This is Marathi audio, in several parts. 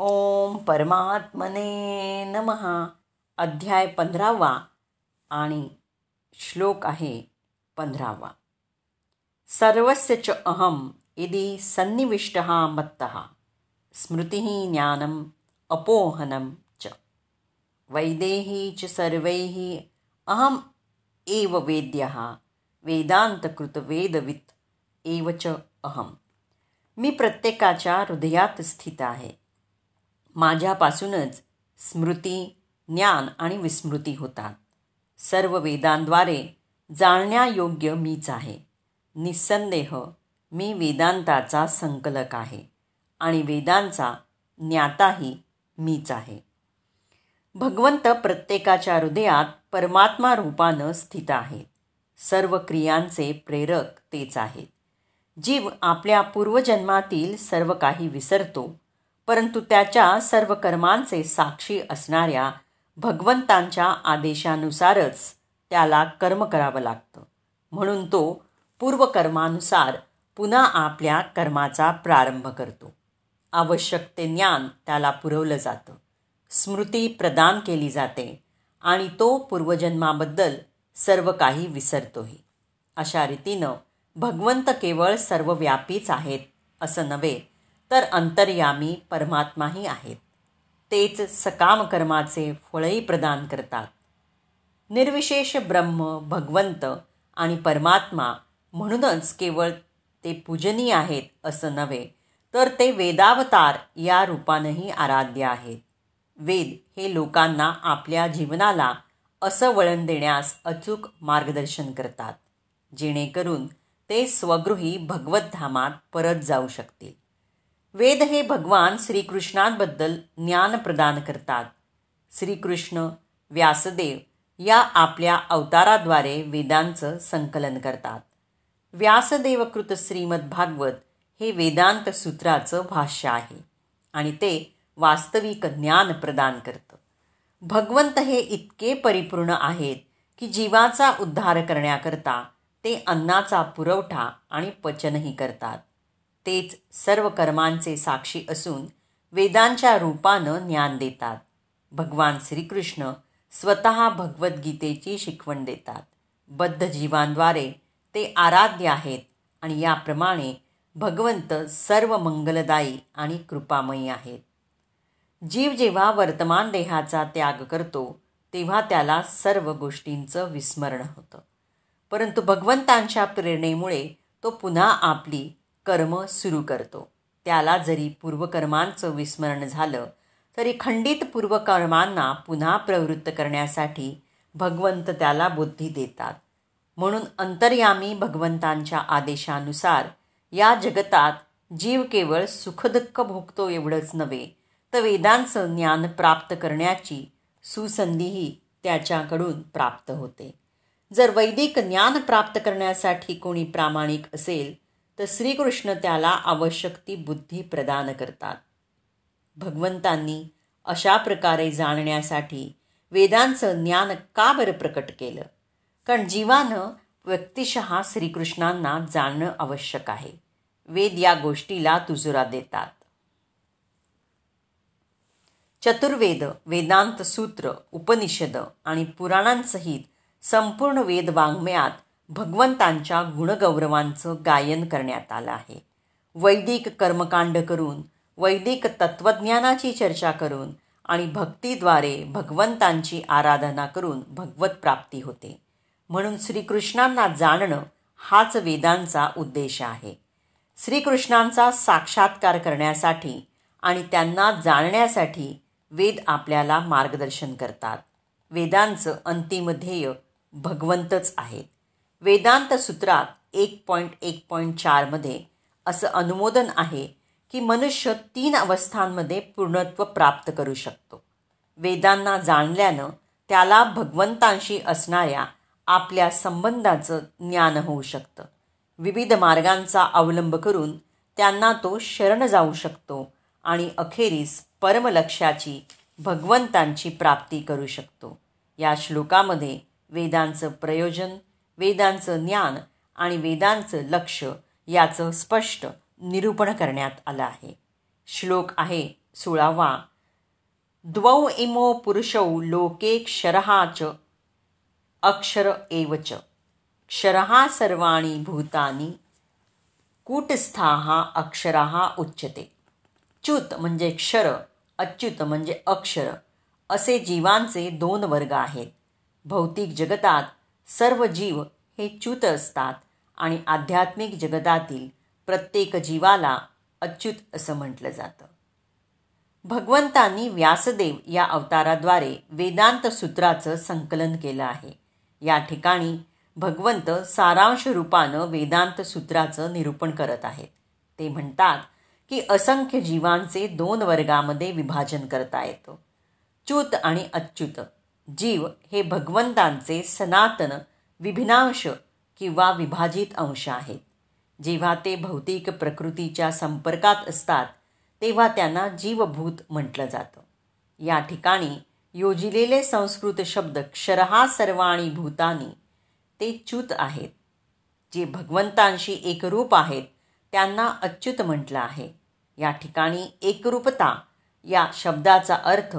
ओम परमात्मने नमः. अध्याय पंधरावा आणि श्लोक आहे पंधरावा. सर्वस्य च अहम यदि सन्निविष्टः मत्तः. स्मृतिः ज्ञानम् अपोहनं च. वैदेही च सर्वैः अहम एव वेद्यः. वेदान्तकृतवेदवित् एव च अहम. मी प्रत्येकाच्या हृदयात स्थित आहे. माझ्यापासूनच स्मृती ज्ञान आणि विस्मृती होतात. सर्व वेदांद्वारे जाणण्यायोग्य मीच आहे. निस्संदेह मी वेदांताचा संकलक आहे आणि वेदांचा ज्ञाताही मीच आहे. भगवंत प्रत्येकाच्या हृदयात परमात्मा रूपानं स्थित आहेत सर्व क्रियांचे प्रेरक तेच आहेत. जीव आपल्या पूर्वजन्मातील सर्व काही विसरतो परंतु त्याच्या सर्व कर्मांचे साक्षी असणाऱ्या भगवंतांच्या आदेशानुसारच त्याला कर्म करावं लागतं. म्हणून तो पूर्वकर्मानुसार पुन्हा आपल्या कर्माचा प्रारंभ करतो. आवश्यक ते ज्ञान त्याला पुरवलं जातं. स्मृती प्रदान केली जाते आणि तो पूर्वजन्माबद्दल सर्व काही विसरतोही. अशा रीतीनं भगवंत केवळ सर्वव्यापीच आहेत असं नव्हे तर अंतर्यामी परमात्माही आहेत. तेच सकाम कर्माचे फळही प्रदान करतात. निर्विशेष ब्रह्म भगवंत आणि परमात्मा म्हणूनच केवळ ते पूजनीय आहेत असं नव्हे तर ते वेदावतार या रूपानंही आराध्य आहेत. वेद हे लोकांना आपल्या जीवनाला असं वळण देण्यास अचूक मार्गदर्शन करतात जेणेकरून ते स्वगृही भगवतधामात परत जाऊ शकतील. वेद हे भगवान श्रीकृष्णांबद्दल ज्ञान प्रदान करतात. श्रीकृष्ण व्यासदेव या आपल्या अवताराद्वारे वेदांचं संकलन करतात. व्यासदेवकृत श्रीमद भागवत हे वेदांत सूत्राचं भाष्य आहे आणि ते वास्तविक ज्ञान प्रदान करतं. भगवंत हे इतके परिपूर्ण आहेत की जीवाचा उद्धार करण्याकरता ते अन्नाचा पुरवठा आणि पचनही करतात. तेच सर्व कर्मांचे साक्षी असून वेदांच्या रूपानं ज्ञान देतात. भगवान श्रीकृष्ण स्वतः भगवद्गीतेची शिकवण देतात. बद्ध जीवांद्वारे ते आराध्य आहेत आणि याप्रमाणे भगवंत सर्व मंगलदायी आणि कृपामयी आहेत. जीव जेव्हा वर्तमान देहाचा त्याग करतो तेव्हा त्याला सर्व गोष्टींचं विस्मरण होतं. परंतु भगवंतांच्या प्रेरणेमुळे तो पुन्हा आपली कर्म सुरू करतो. त्याला जरी पूर्वकर्मांचं विस्मरण झालं तरी खंडित पूर्वकर्मांना पुन्हा प्रवृत्त करण्यासाठी भगवंत त्याला बुद्धी देतात. म्हणून अंतर्यामी भगवंतांच्या आदेशानुसार या जगतात जीव केवळ सुखदुःख भोगतो एवढंच नव्हे तर वेदांचं ज्ञान प्राप्त करण्याची सुसंधीही त्याच्याकडून प्राप्त होते. जर वैदिक ज्ञान प्राप्त करण्यासाठी कोणी प्रामाणिक असेल तर श्रीकृष्ण त्याला आवश्यक ती बुद्धी प्रदान करतात. भगवंतांनी अशा प्रकारे जाणण्यासाठी वेदांचं ज्ञान का बरं प्रकट केलं? कारण जीवानं व्यक्तिशः श्रीकृष्णांना जाणणं आवश्यक आहे. वेद या गोष्टीला तुजुरा देतात. चतुर्वेद वेदांत सूत्र उपनिषद आणि पुराणांसहित संपूर्ण वेद वाङ्मयात भगवंतांच्या गुणगौरवांचं गायन करण्यात आलं आहे. वैदिक कर्मकांड करून वैदिक तत्त्वज्ञानाची चर्चा करून आणि भक्तीद्वारे भगवंतांची आराधना करून भगवत प्राप्ती होते. म्हणून श्रीकृष्णांना जाणणं हाच वेदांचा उद्देश आहे. श्रीकृष्णांचा साक्षात्कार करण्यासाठी आणि त्यांना जाणण्यासाठी वेद आपल्याला मार्गदर्शन करतात. वेदांचं अंतिम ध्येय भगवंतच आहेत. वेदांत सूत्रात एक पॉईंट एक पॉईंट चारमध्ये असं अनुमोदन आहे की मनुष्य तीन अवस्थांमध्ये पूर्णत्व प्राप्त करू शकतो. वेदांना जाणल्यानं त्याला भगवंतांशी असणाऱ्या आपल्या संबंधाचं ज्ञान होऊ शकतं. विविध मार्गांचा अवलंब करून त्यांना तो शरण जाऊ शकतो आणि अखेरीस परमलक्ष्याची भगवंतांची प्राप्ती करू शकतो. या श्लोकामध्ये वेदांचं प्रयोजन वेदांचं ज्ञान आणि वेदांचं लक्ष याचं स्पष्ट निरूपण करण्यात आलं आहे. श्लोक आहे सोळावा. द्वौ इमो पुरुषौ लोके क्षरहा च अक्षर एव च. क्षरः सर्वाणि भूतानि कूटस्थाः अक्षराः उच्यते. च्युत म्हणजे क्षर अच्युत म्हणजे अक्षर असे जीवांचे दोन वर्ग आहेत. भौतिक जगतात सर्व जीव हे च्युत असतात आणि आध्यात्मिक जगतातील प्रत्येक जीवाला अच्युत असं म्हटलं जातं. भगवंतांनी व्यासदेव या अवताराद्वारे वेदांत सूत्राचं संकलन केलं आहे. या ठिकाणी भगवंत सारांश रूपानं वेदांत सूत्राचं निरूपण करत आहेत. ते म्हणतात की असंख्य जीवांचे दोन वर्गामध्ये विभाजन करता येतं. च्युत आणि अच्युत. जीव हे भगवंतांचे सनातन विभिनांश किंवा विभाजित अंश आहेत. जेव्हा ते भौतिक प्रकृतीच्या संपर्कात असतात तेव्हा त्यांना जीवभूत म्हटलं जातं. या ठिकाणी योजिलेले संस्कृत शब्द क्षरहा सर्वाणी भूतानी ते च्युत आहेत. जे भगवंतांशी एकरूप आहेत त्यांना अच्युत म्हटलं आहे. या ठिकाणी एकरूपता या शब्दाचा अर्थ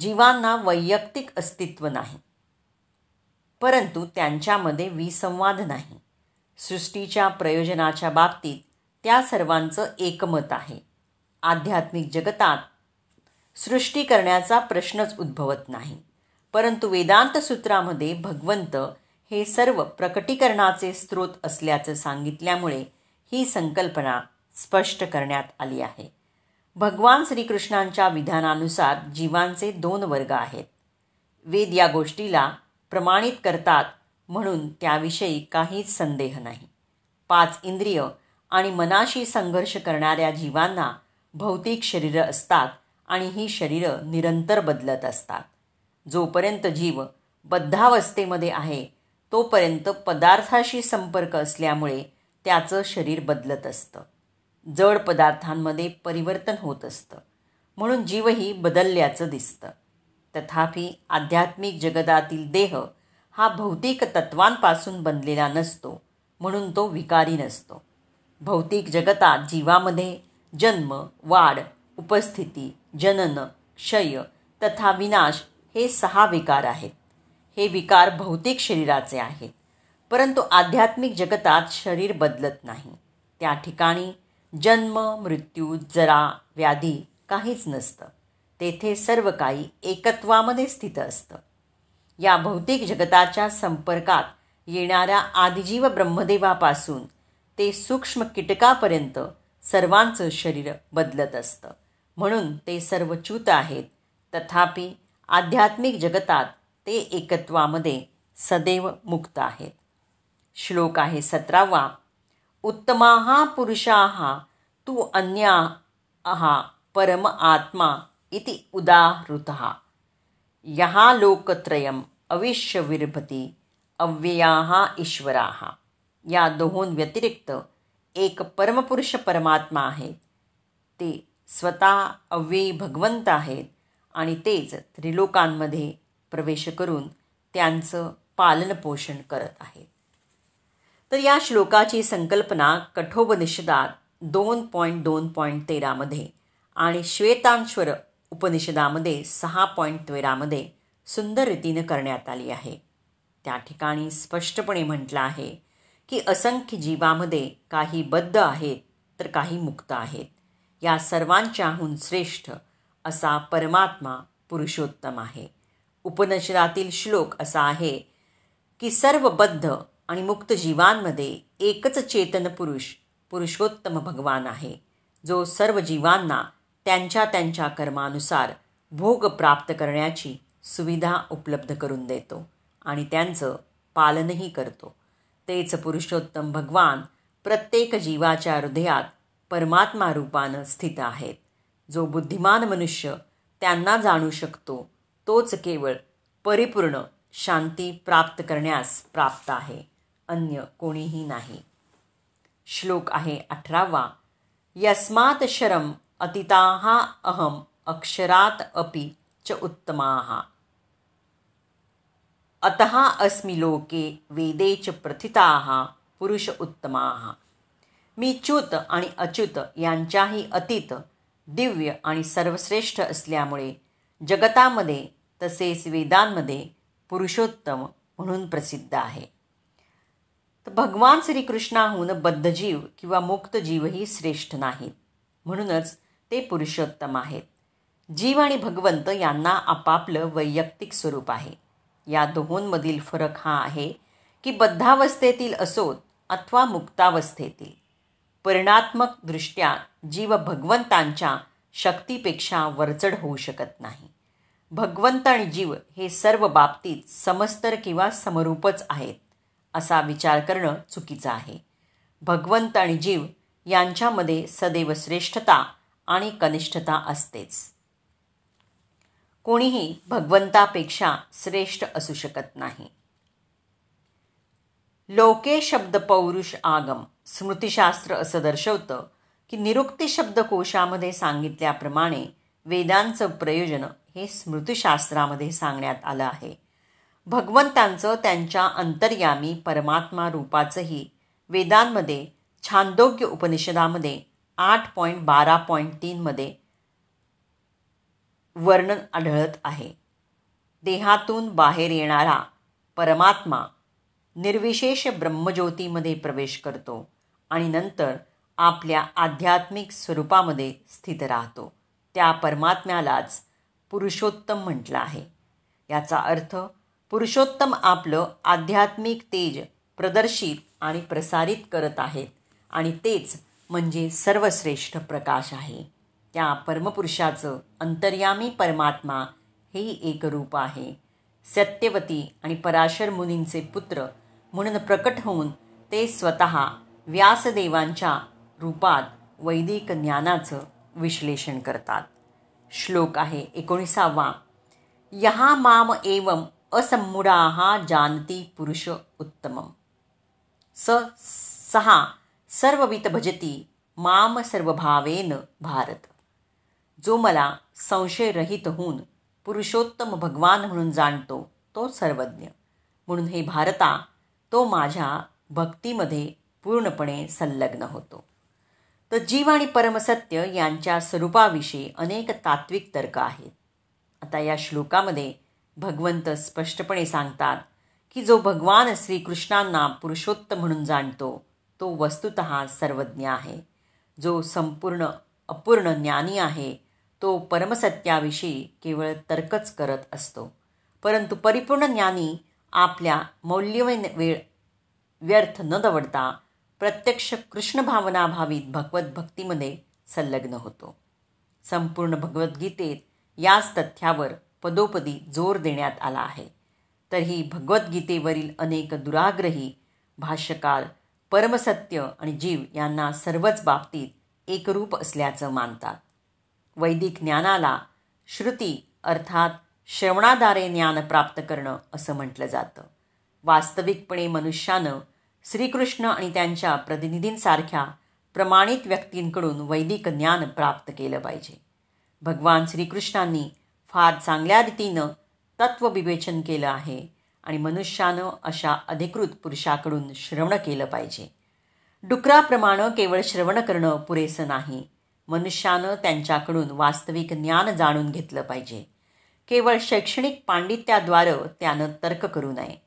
जीवांना वैयक्तिक अस्तित्व नाही. परंतु त्यांच्यामध्ये विसंवाद नाही. सृष्टीच्या प्रयोजनाच्या बाबतीत त्या सर्वांचं एकमत आहे. आध्यात्मिक जगतात सृष्टी करण्याचा प्रश्नच उद्भवत नाही. परंतु वेदांत सूत्रामध्ये भगवंत हे सर्व प्रकटीकरणाचे स्रोत असल्याचं सांगितल्यामुळे ही संकल्पना स्पष्ट करण्यात आली आहे. भगवान श्रीकृष्णांच्या विधानानुसार जीवांचे दोन वर्ग आहेत. वेद या गोष्टीला प्रमाणित करतात म्हणून त्याविषयी काहीच संदेह नाही. पाच इंद्रिय आणि मनाशी संघर्ष करणाऱ्या जीवांना भौतिक शरीरं असतात आणि ही शरीरं निरंतर बदलत असतात. जोपर्यंत जीव बद्धावस्थेमध्ये आहे तोपर्यंत पदार्थाशी संपर्क असल्यामुळे त्याचं शरीर बदलत असतं. जड पदार्थांमध्ये परिवर्तन होत असतं. म्हणून जीवही बदलल्याचं दिसतं. तथापि आध्यात्मिक जगतातील देह हा भौतिक तत्वांपासून बनलेला नसतो म्हणून तो विकारी नसतो. भौतिक जगतात जीवामध्ये जन्म वाढ उपस्थिती जनन क्षय तथा विनाश हे सहा विकार आहेत. हे विकार भौतिक शरीराचे आहेत परंतु आध्यात्मिक जगतात शरीर बदलत नाही. त्या ठिकाणी जन्म मृत्यू जरा व्याधी काहीच नसतं. तेथे सर्व काही एकत्वामध्ये स्थित असतं. या भौतिक जगताच्या संपर्कात येणाऱ्या आदिजीव ब्रह्मदेवापासून ते सूक्ष्म कीटकापर्यंत सर्वांचं शरीर बदलत असतं. म्हणून ते सर्व च्यूत आहेत. तथापि आध्यात्मिक जगतात ते एकत्वामध्ये सदैव मुक्त आहेत. श्लोक आहे सतरावा. उत्तमाः पुरुषाः तू अन्याः परम आत्मा इति उदाहृतः। यः लोकत्रयम् अविश्यविर्भती अव्ययाः ईश्वराः। या दोहों व्यतिरिक्त एक परमपुरुष परमात्मा आहेत। ते स्वतः अव्ययी भगवंत आहेत आणि तेच त्रिलोकांमध्ये प्रवेश करून त्यांचं पालनपोषण करत आहेत। तर या श्लोकाची संकल्पना कठोपनिषदात दोन पॉईंट दोन पॉईंट तेरामध्ये आणि श्वेतांश्वर उपनिषदामध्ये सहा पॉईंट तेरामध्ये सुंदर रीतीनं करण्यात आली आहे. त्या ठिकाणी स्पष्टपणे म्हटलं आहे की असंख्य जीवामध्ये काही बद्ध आहेत तर काही मुक्त आहेत. या सर्वांच्याहून श्रेष्ठ असा परमात्मा पुरुषोत्तम आहे. उपनिषदातील श्लोक असा आहे की सर्व बद्ध आणि मुक्त जीवांमध्ये एकच चेतन पुरुष पुरुषोत्तम भगवान आहे जो सर्व जीवांना त्यांच्या त्यांच्या कर्मानुसार भोग प्राप्त करण्याची सुविधा उपलब्ध करून देतो आणि त्यांचं पालनही करतो. तेच पुरुषोत्तम भगवान प्रत्येक जीवाच्या हृदयात परमात्मा रूपानं स्थित आहेत. जो बुद्धिमान मनुष्य त्यांना जाणू शकतो तोच केवळ परिपूर्ण शांती प्राप्त करण्यास प्राप्त आहे. अन्य कोणीही नाही. श्लोक आहे अठरावा. यस्मात शरम अतिताः अहम अक्षरात अपि च उत्तमाः. अतः अस्मि लोके वेदे च प्रथिताः पुरुष उत्तमाः. मी च्युत आणि अच्युत यांच्याही अतीत दिव्य आणि सर्वश्रेष्ठ असल्यामुळे जगतामध्ये तसेच वेदांमध्ये पुरुषोत्तम म्हणून प्रसिद्ध आहे. तर भगवान श्रीकृष्णाहून बद्धजीव किंवा मुक्त जीवही श्रेष्ठ नाहीत. म्हणूनच ते पुरुषोत्तम आहेत. जीव आणि भगवंत यांना आपापलं वैयक्तिक स्वरूप आहे. या दोहोंमधील फरक हा आहे की बद्धावस्थेतील असोत अथवा मुक्तावस्थेतील. परिणात्मकदृष्ट्या जीव भगवंतांच्या शक्तीपेक्षा वरचढ होऊ शकत नाही. भगवंत आणि जीव हे सर्व बाबतीत समस्तर किंवा समरूपच आहेत. असा विचार करणं चुकीचं आहे. भगवंत आणि जीव यांच्यामध्ये सदैव श्रेष्ठता आणि कनिष्ठता असतेच. कोणीही भगवंतापेक्षा श्रेष्ठ असू शकत नाही. लोके शब्द पौरुष आगम. स्मृतिशास्त्र असं दर्शवतं की निरुक्ती शब्दकोशामध्ये सांगितल्याप्रमाणे वेदांचं प्रयोजन हे स्मृतिशास्त्रामध्ये सांगण्यात आलं आहे. भगवंतांचं त्यांच्या अंतर्यामी परमात्मा रूपाचंही वेदांमध्ये छांदोग्य उपनिषदामध्ये आठ पॉईंट बारा पॉईंट तीनमध्ये वर्णन आढळत आहे. देहातून बाहेर येणारा परमात्मा निर्विशेष ब्रह्मज्योतीमध्ये प्रवेश करतो आणि नंतर आपल्या आध्यात्मिक स्वरूपामध्ये स्थित राहतो. त्या परमात्म्यालाच पुरुषोत्तम म्हटलं आहे. याचा अर्थ पुरुषोत्तम आपलं आध्यात्मिक तेज प्रदर्शित आणि प्रसारित करत आहेत. आणि तेच म्हणजे सर्वश्रेष्ठ प्रकाश आहे. त्या परमपुरुषाचं अंतर्यामी परमात्मा हे एक रूप आहे. सत्यवती आणि पराशर मुनींचे पुत्र म्हणून प्रकट होऊन ते स्वतः व्यासदेवांच्या रूपात वैदिक ज्ञानाचं विश्लेषण करतात. श्लोक आहे एकोणीसावा. यहा माम एवं असम्मुडाः जानती पुरुष उत्तमम। स सहा सर्ववित भजती माम सर्वभावेन भारत। जो मला संशयरहित होऊन पुरुषोत्तम भगवान म्हणून जाणतो तो सर्वज्ञ। म्हणून हे भारता तो माझ्या भक्तीमध्ये पूर्णपणे संलग्न होतो। तर जीव आणि परमसत्य यांच्या स्वरूपाविषयी अनेक तात्विक तर्क आहेत। आता या श्लोकामध्ये भगवंत स्पष्टपणे सांगतात की जो भगवान श्रीकृष्णांना पुरुषोत्तम म्हणून जाणतो तो वस्तुत सर्वज्ञ आहे. जो संपूर्ण अपूर्ण ज्ञानी आहे तो परमसत्याविषयी केवळ तर्कच करत असतो. परंतु परिपूर्ण ज्ञानी आपल्या मौल्यवान वेळ व्यर्थ न दवडता प्रत्यक्ष कृष्ण भावनाभावित भगवत भक्तीमध्ये संलग्न होतो. संपूर्ण भगवद्गीतेत याच तथ्यावर पदोपदी जोर देण्यात आला आहे. तर ही भगवद्गीतेवरील अनेक दुराग्रही भाष्यकार परमसत्य आणि जीव यांना सर्वच बाबतीत एकरूप असल्याचं मानतात. वैदिक ज्ञानाला श्रुती अर्थात श्रवणाद्वारे ज्ञान प्राप्त करणं असं म्हटलं जातं. वास्तविकपणे मनुष्यानं श्रीकृष्ण आणि त्यांच्या प्रतिनिधींसारख्या प्रमाणित व्यक्तींकडून वैदिक ज्ञान प्राप्त केलं पाहिजे. भगवान श्रीकृष्णांनी फार चांगल्या रीतीनं तत्वविवेचन केलं आहे आणि मनुष्यानं अशा अधिकृत पुरुषाकडून श्रवण केलं पाहिजे. डुकराप्रमाणे केवळ श्रवण करणं पुरेसं नाही. मनुष्यानं त्यांच्याकडून वास्तविक ज्ञान जाणून घेतलं पाहिजे. केवळ शैक्षणिक पांडित्याद्वारं त्यानं तर्क करू नये.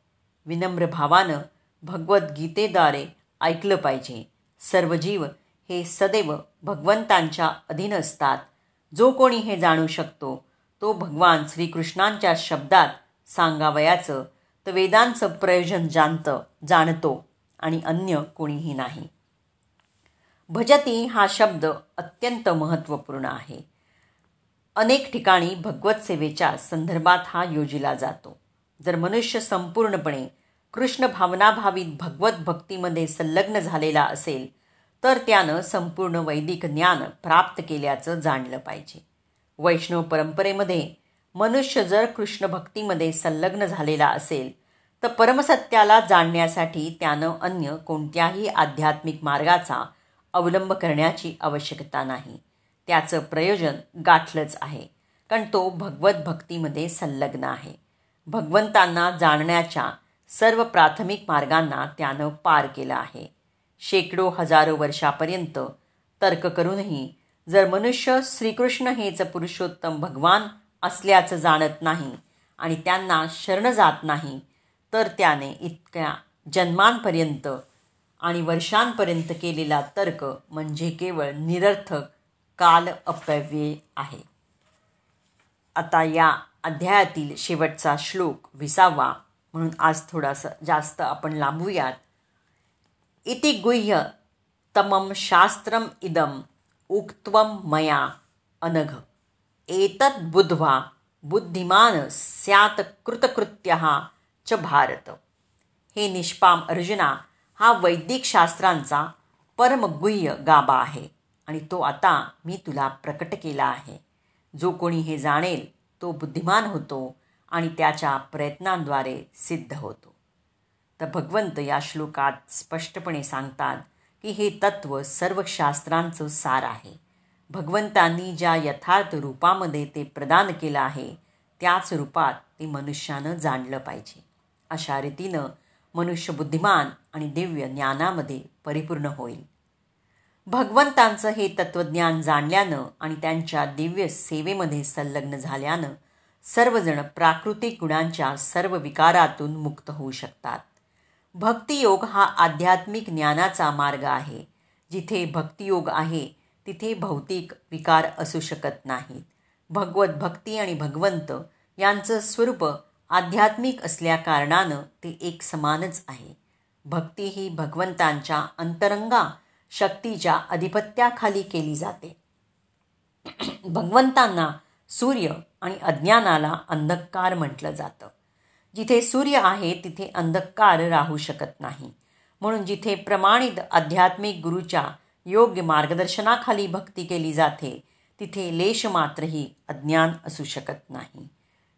विनम्र भावानं भगवद्गीतेद्वारे ऐकलं पाहिजे. सर्व जीव हे सदैव भगवंतांच्या अधीन असतात. जो कोणी हे जाणू शकतो तो भगवान श्रीकृष्णांच्या शब्दात सांगावयाचं तर वेदांचं प्रयोजन जाणतं जाणतो आणि अन्य कोणीही नाही. भजती हा शब्द अत्यंत महत्त्वपूर्ण आहे. अनेक ठिकाणी भगवत सेवेच्या संदर्भात हा योजिला जातो. जर मनुष्य संपूर्णपणे कृष्ण भावनाभावित भगवत भक्तीमध्ये संलग्न झालेला असेल तर त्यानं संपूर्ण वैदिक ज्ञान प्राप्त केल्याचं जाणलं पाहिजे. वैष्णव परंपरेमध्ये मनुष्य जर कृष्ण भक्तीमध्ये संलग्न झालेला असेल तर परमसत्याला जाणण्यासाठी त्यानं अन्य कोणत्याही आध्यात्मिक मार्गाचा अवलंब करण्याची आवश्यकता नाही. त्याचं प्रयोजन गाठलंच आहे कारण तो भगवत भक्तीमध्ये संलग्न आहे. भगवंतांना जाणण्याच्या सर्व प्राथमिक मार्गांना त्यानं पार केलं आहे. शेकडो हजारो वर्षापर्यंत तर्क करूनही जर मनुष्य श्रीकृष्ण हेच पुरुषोत्तम भगवान असल्याचं जाणत नाही आणि त्यांना शरण जात नाही तर त्याने इतक्या जन्मांपर्यंत आणि वर्षांपर्यंत केलेला तर्क म्हणजे केवळ निरर्थक काल अपव्यय आहे. आता या अध्यायातील शेवटचा श्लोक विसावा म्हणून आज थोडासा जास्त आपण लांबूयात. इति गुह्य तमम शास्त्रम इदम. उक्त्वं मया अनघ। एतत् बुद्ध्वा बुद्धिमान स्यात कृतकृत्य च भारत। हे निष्पाम अर्जुना हा वैदिक शास्त्रांचा परमगुह्य गाबा आहे आणि तो आता मी तुला प्रकट केला आहे. जो कोणी हे जाणेल तो बुद्धिमान होतो आणि त्याच्या प्रयत्नांद्वारे सिद्ध होतो. तर भगवंत या श्लोकात स्पष्टपणे सांगतात की हे तत्त्व सर्व शास्त्रांचं सार आहे. भगवंतांनी ज्या यथार्थ रूपामध्ये ते प्रदान केलं आहे त्याच रूपात ते मनुष्यानं जाणलं पाहिजे. अशा रीतीनं मनुष्य बुद्धिमान आणि दिव्य ज्ञानामध्ये परिपूर्ण होईल. भगवंतांचं हे तत्त्वज्ञान जाणल्यानं आणि त्यांच्या दिव्य सेवेमध्ये संलग्न झाल्यानं सर्वजण प्राकृतिक गुणांच्या सर्व विकारातून मुक्त होऊ शकतात. भक्तियोग हा आध्यात्मिक ज्ञानाचा मार्ग आहे. जिथे भक्तियोग आहे तिथे भौतिक विकार असू शकत नाहीत. भगवत भक्ती आणि भगवंत यांचं स्वरूप आध्यात्मिक असल्या कारणानं ते एक समानच आहे. भक्ती ही भगवंतांच्या अंतरंगा शक्तीच्या अधिपत्याखाली केली जाते. भगवंतांना सूर्य आणि अज्ञानाला अंधकार म्हटलं जातं. जिथे सूर्य आहे तिथे अंधकार राहू शकत नाही. म्हणून जिथे प्रमाणित आध्यात्मिक गुरुच्या योग्य मार्गदर्शनाखाली भक्ती केली जाते तिथे लेश मात्रही अज्ञान असू शकत नाही.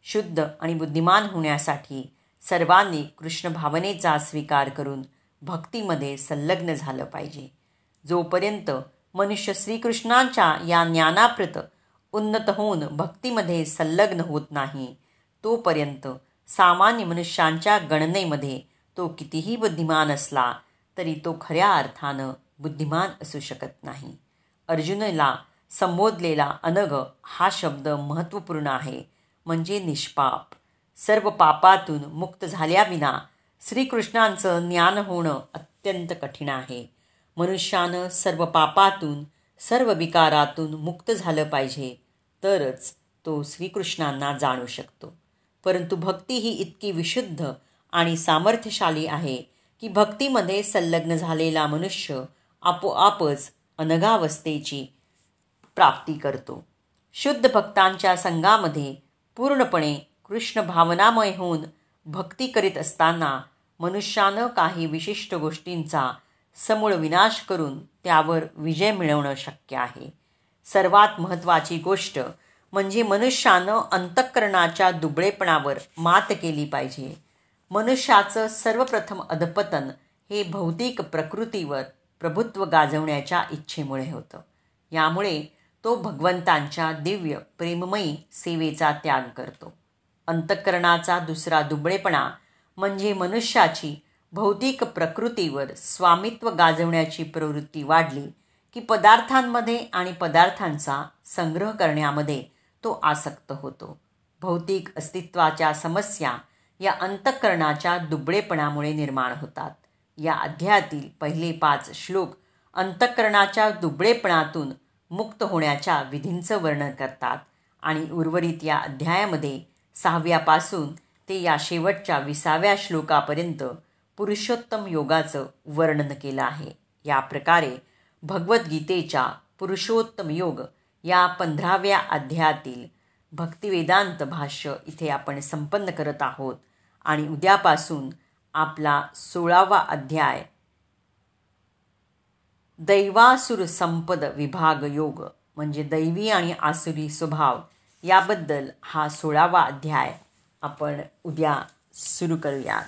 शुद्ध आणि बुद्धिमान होण्यासाठी सर्वांनी कृष्ण भावनेचा स्वीकार करून भक्तीमध्ये संलग्न झालं पाहिजे. जोपर्यंत मनुष्य श्रीकृष्णांच्या या ज्ञानाप्रत उन्नत होऊन भक्तीमध्ये संलग्न होत नाही तोपर्यंत सामान्य मनुष्यांच्या गणनेमध्ये तो कितीही बुद्धिमान असला तरी तो खऱ्या अर्थानं बुद्धिमान असू शकत नाही. अर्जुनला संबोधलेला अनग हा शब्द महत्त्वपूर्ण आहे म्हणजे निष्पाप. सर्व पापातून मुक्त झाल्याविना श्रीकृष्णांचं ज्ञान होणं अत्यंत कठीण आहे. मनुष्यानं सर्व पापातून सर्व विकारातून मुक्त झालं पाहिजे तरच तो श्रीकृष्णांना जाणू शकतो. परंतु भक्ती ही इतकी विशुद्ध आणि सामर्थ्यशाली आहे की भक्तीमध्ये संलग्न झालेला मनुष्य आपोआपच अनगावस्थेची प्राप्ती करतो. शुद्ध भक्तांच्या संघामध्ये पूर्णपणे कृष्ण भावनामय होऊन भक्ती करीत असताना मनुष्यानं काही विशिष्ट गोष्टींचा समूळ विनाश करून त्यावर विजय मिळवणं शक्य आहे. सर्वात महत्त्वाची गोष्ट म्हणजे मनुष्यानं अंतःकरणाच्या दुबळेपणावर मात केली पाहिजे. मनुष्याचं सर्वप्रथम अधपतन हे भौतिक प्रकृतीवर प्रभुत्व गाजवण्याच्या इच्छेमुळे होतं. यामुळे तो भगवंतांच्या दिव्य प्रेममयी सेवेचा त्याग करतो. अंतःकरणाचा दुसरा दुबळेपणा म्हणजे मनुष्याची भौतिक प्रकृतीवर स्वामित्व गाजवण्याची प्रवृत्ती वाढली की पदार्थांमध्ये आणि पदार्थांचा संग्रह करण्यामध्ये तो आसक्त होतो. भौतिक अस्तित्वाच्या समस्या या अंतःकरणाच्या दुबळेपणामुळे निर्माण होतात. या अध्यायातील पहिले पाच श्लोक अंतःकरणाच्या दुबळेपणातून मुक्त होण्याच्या विधींचं वर्णन करतात आणि उर्वरित या अध्यायामध्ये सहाव्यापासून ते या शेवटच्या विसाव्या श्लोकापर्यंत पुरुषोत्तम योगाचं वर्णन केलं आहे. या प्रकारे भगवद्गीतेच्या पुरुषोत्तम योग या पंधराव्या अध्यायातील भक्तिवेदांत भाष्य इथे आपण संपन्न करत आहोत. आणि उद्यापासून आपला सोळावा अध्याय दैवासुर संपद विभाग योग म्हणजे दैवी आणि आसुरी स्वभाव याबद्दल हा सोळावा अध्याय आपण उद्या सुरू करूया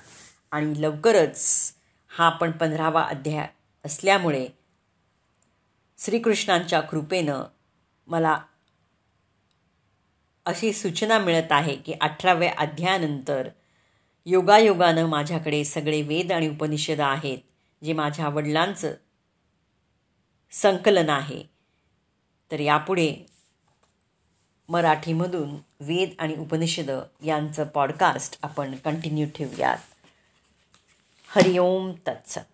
आणि लवकरच हा आपण पंधरावा अध्याय असल्यामुळे श्रीकृष्णांच्या कृपेनं मला अशी सूचना मिळत आहे की अठराव्या अध्यायानंतर योगायोगानं माझ्याकडे सगळे वेद आणि उपनिषद आहेत जे माझ्या वडिलांचं संकलन आहे. तर यापुढे मराठीमधून वेद आणि उपनिषद यांचं पॉडकास्ट आपण कंटिन्यू ठेवूयात. हरिओम तत्सत.